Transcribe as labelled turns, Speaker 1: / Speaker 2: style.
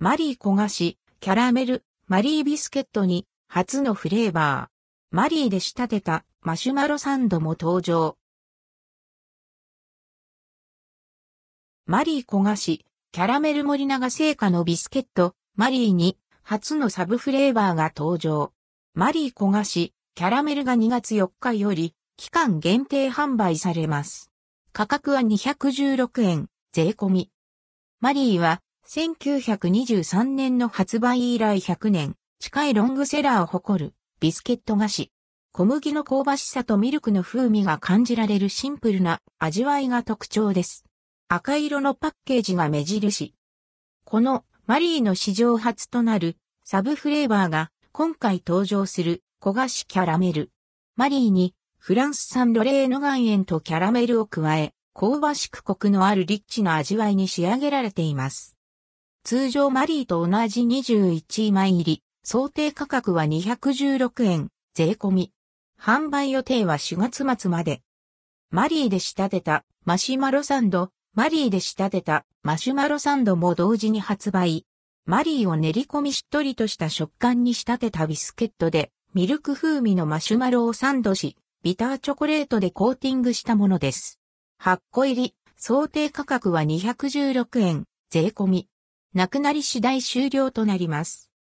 Speaker 1: マリー焦がし、キャラメル、マリービスケットに初のフレーバー。マリーで仕立てたマシュマロサンドも登場。マリー焦がし、キャラメル森永製菓のビスケット、マリーに初のサブフレーバーが登場。マリー焦がし、キャラメルが2月4日より期間限定販売されます。価格は216円、税込み。マリーは1923年の発売以来100年近いロングセラーを誇るビスケット菓子。小麦の香ばしさとミルクの風味が感じられるシンプルな味わいが特徴です。赤色のパッケージが目印。このマリーの史上初となるサブフレーバーが今回登場する焦がしキャラメル。マリーにフランス産ロレーヌ岩塩とキャラメルを加え、香ばしくコクのあるリッチな味わいに仕上げられています。通常マリーと同じ21枚入り、想定価格は216円、税込み。販売予定は4月末まで。マリーで仕立てたマシュマロサンド、マリーで仕立てたマシュマロサンドも同時に発売。マリーを練り込みしっとりとした食感に仕立てたビスケットで、ミルク風味のマシュマロをサンドし、ビターチョコレートでコーティングしたものです。8個入り、想定価格は216円、税込み。なくなり次第終了となります。